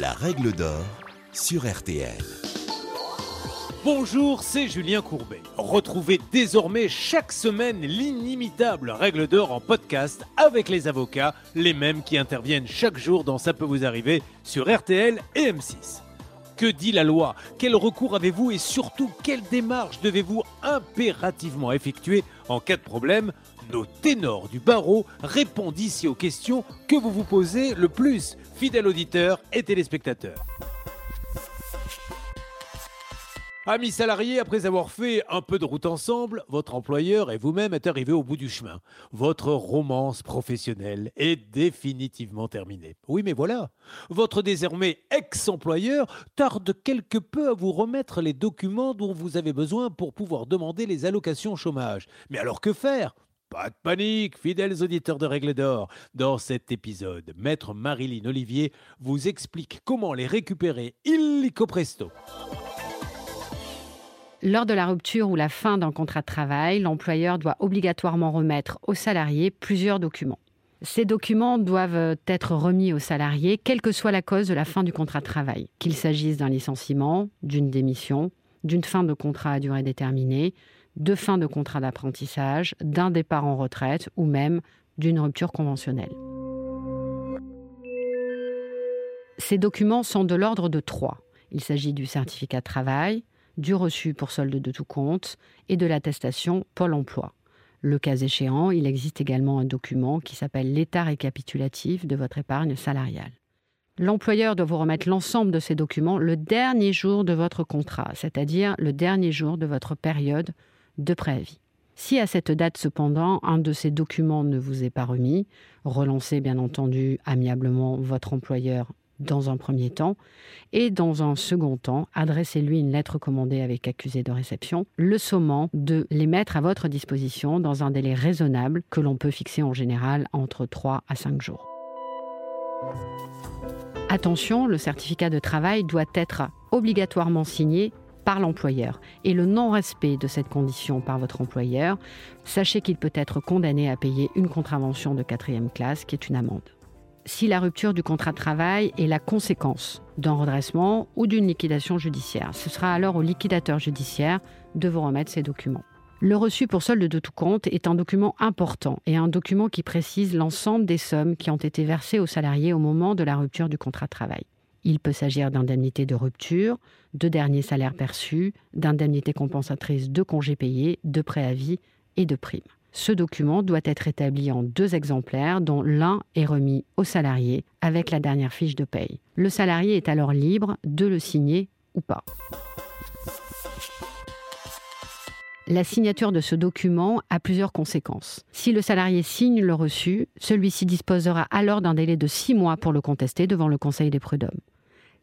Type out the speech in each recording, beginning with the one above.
La règle d'or sur RTL. Bonjour, c'est Julien Courbet. Retrouvez désormais chaque semaine l'inimitable règle d'or en podcast avec les avocats, les mêmes qui interviennent chaque jour dans Ça peut vous arriver sur RTL et M6. Que dit la loi? Quel recours avez-vous et surtout quelle démarche devez-vous impérativement effectuer en cas de problème? Nos ténors du barreau répondent ici aux questions que vous vous posez le plus, fidèles auditeurs et téléspectateurs. Amis salariés, après avoir fait un peu de route ensemble, votre employeur et vous-même êtes arrivés au bout du chemin. Votre romance professionnelle est définitivement terminée. Oui, mais voilà, votre désormais ex-employeur tarde quelque peu à vous remettre les documents dont vous avez besoin pour pouvoir demander les allocations chômage. Mais alors que faire? Pas de panique, fidèles auditeurs de Règle d'Or. Dans cet épisode, Maître Marilyn Olivier vous explique comment les récupérer illico presto. Lors de la rupture ou la fin d'un contrat de travail, l'employeur doit obligatoirement remettre au salarié plusieurs documents. Ces documents doivent être remis au salarié, quelle que soit la cause de la fin du contrat de travail, qu'il s'agisse d'un licenciement, d'une démission, d'une fin de contrat à durée déterminée, de fin de contrat d'apprentissage, d'un départ en retraite ou même d'une rupture conventionnelle. Ces documents sont de l'ordre de trois. Il s'agit du certificat de travail, du reçu pour solde de tout compte et de l'attestation Pôle emploi. Le cas échéant, il existe également un document qui s'appelle l'état récapitulatif de votre épargne salariale. L'employeur doit vous remettre l'ensemble de ces documents le dernier jour de votre contrat, c'est-à-dire le dernier jour de votre période de préavis. Si à cette date cependant un de ces documents ne vous est pas remis, relancez bien entendu amiablement votre employeur dans un premier temps, et dans un second temps, adressez-lui une lettre commandée avec accusé de réception, le sommant de les mettre à votre disposition dans un délai raisonnable que l'on peut fixer en général entre 3 à 5 jours. Attention, le certificat de travail doit être obligatoirement signé par l'employeur. Et le non-respect de cette condition par votre employeur, sachez qu'il peut être condamné à payer une contravention de quatrième classe, qui est une amende si la rupture du contrat de travail est la conséquence d'un redressement ou d'une liquidation judiciaire. Ce sera alors au liquidateur judiciaire de vous remettre ces documents. Le reçu pour solde de tout compte est un document important et un document qui précise l'ensemble des sommes qui ont été versées aux salariés au moment de la rupture du contrat de travail. Il peut s'agir d'indemnités de rupture, de derniers salaires perçus, d'indemnités compensatrices de congés payés, de préavis et de primes. Ce document doit être établi en deux exemplaires dont l'un est remis au salarié avec la dernière fiche de paye. Le salarié est alors libre de le signer ou pas. La signature de ce document a plusieurs conséquences. Si le salarié signe le reçu, celui-ci disposera alors d'un délai de six mois pour le contester devant le Conseil des prud'hommes.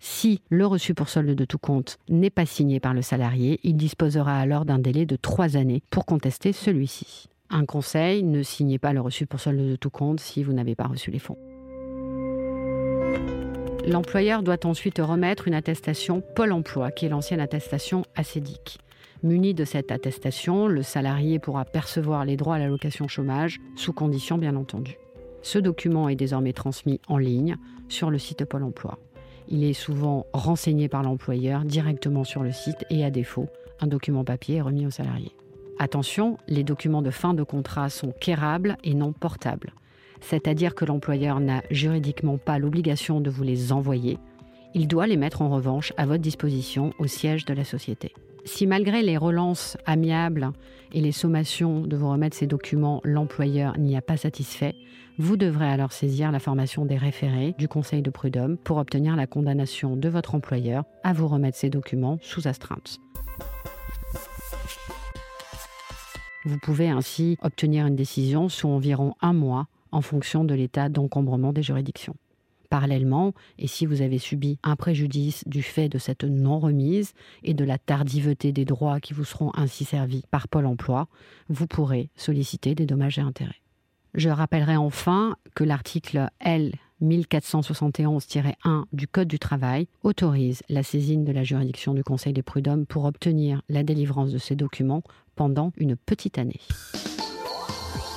Si le reçu pour solde de tout compte n'est pas signé par le salarié, il disposera alors d'un délai de trois années pour contester celui-ci. Un conseil, ne signez pas le reçu pour solde de tout compte si vous n'avez pas reçu les fonds. L'employeur doit ensuite remettre une attestation Pôle emploi, qui est l'ancienne attestation ACEDIC. Muni de cette attestation, le salarié pourra percevoir les droits à l'allocation chômage, sous condition bien entendu. Ce document est désormais transmis en ligne sur le site Pôle emploi. Il est souvent renseigné par l'employeur directement sur le site et à défaut, un document papier est remis au salarié. Attention, les documents de fin de contrat sont quérables et non portables. C'est-à-dire que l'employeur n'a juridiquement pas l'obligation de vous les envoyer. Il doit les mettre en revanche à votre disposition au siège de la société. Si malgré les relances amiables et les sommations de vous remettre ces documents, l'employeur n'y a pas satisfait, vous devrez alors saisir la formation des référés du Conseil de prud'homme pour obtenir la condamnation de votre employeur à vous remettre ces documents sous astreinte. Vous pouvez ainsi obtenir une décision sous environ un mois en fonction de l'état d'encombrement des juridictions. Parallèlement, et si vous avez subi un préjudice du fait de cette non-remise et de la tardiveté des droits qui vous seront ainsi servis par Pôle Emploi, vous pourrez solliciter des dommages et intérêts. Je rappellerai enfin que l'article L 1471-1 du Code du travail autorise la saisine de la juridiction du Conseil des prud'hommes pour obtenir la délivrance de ces documents pendant une petite année.